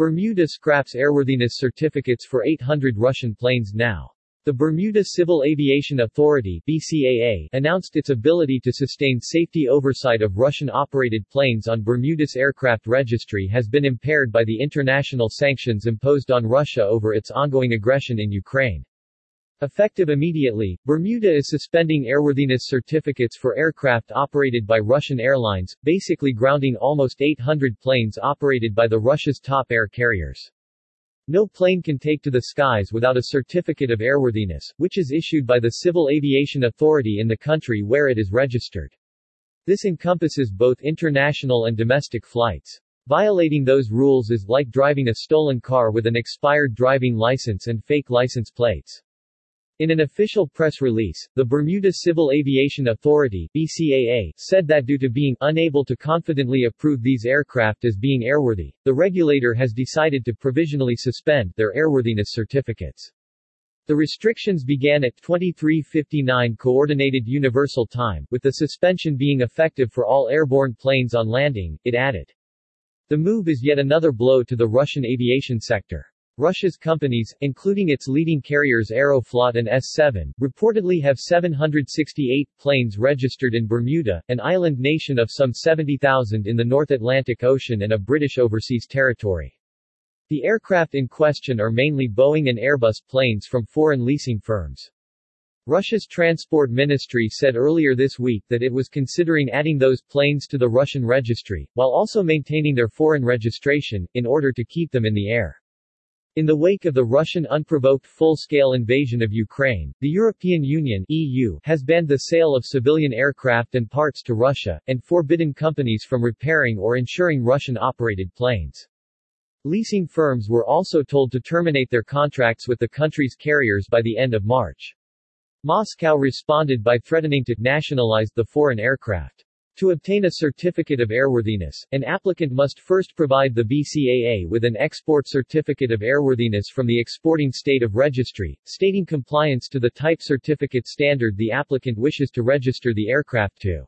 Bermuda scraps airworthiness certificates for 800 Russian planes now. The Bermuda Civil Aviation Authority BCAA announced its ability to sustain safety oversight of Russian-operated planes on Bermuda's aircraft registry has been impaired by the international sanctions imposed on Russia over its ongoing aggression in Ukraine. Effective immediately, Bermuda is suspending airworthiness certificates for aircraft operated by Russian airlines, basically grounding almost 800 planes operated by the Russia's top air carriers. No plane can take to the skies without a certificate of airworthiness, which is issued by the Civil Aviation Authority in the country where it is registered. This encompasses both international and domestic flights. Violating those rules is like driving a stolen car with an expired driving license and fake license plates. In an official press release, the Bermuda Civil Aviation Authority BCAA, said that due to being unable to confidently approve these aircraft as being airworthy, the regulator has decided to provisionally suspend their airworthiness certificates. The restrictions began at 2359 Coordinated Universal Time, with the suspension being effective for all airborne planes on landing, it added. The move is yet another blow to the Russian aviation sector. Russia's companies, including its leading carriers Aeroflot and S-7, reportedly have 768 planes registered in Bermuda, an island nation of some 70,000 in the North Atlantic Ocean and a British overseas territory. The aircraft in question are mainly Boeing and Airbus planes from foreign leasing firms. Russia's transport ministry said earlier this week that it was considering adding those planes to the Russian registry, while also maintaining their foreign registration, in order to keep them in the air. In the wake of the Russian unprovoked full-scale invasion of Ukraine, the European Union EU has banned the sale of civilian aircraft and parts to Russia, and forbidden companies from repairing or insuring Russian-operated planes. Leasing firms were also told to terminate their contracts with the country's carriers by the end of March. Moscow responded by threatening to nationalize the foreign aircraft. To obtain a certificate of airworthiness, an applicant must first provide the BCAA with an export certificate of airworthiness from the exporting state of registry, stating compliance to the type certificate standard the applicant wishes to register the aircraft to.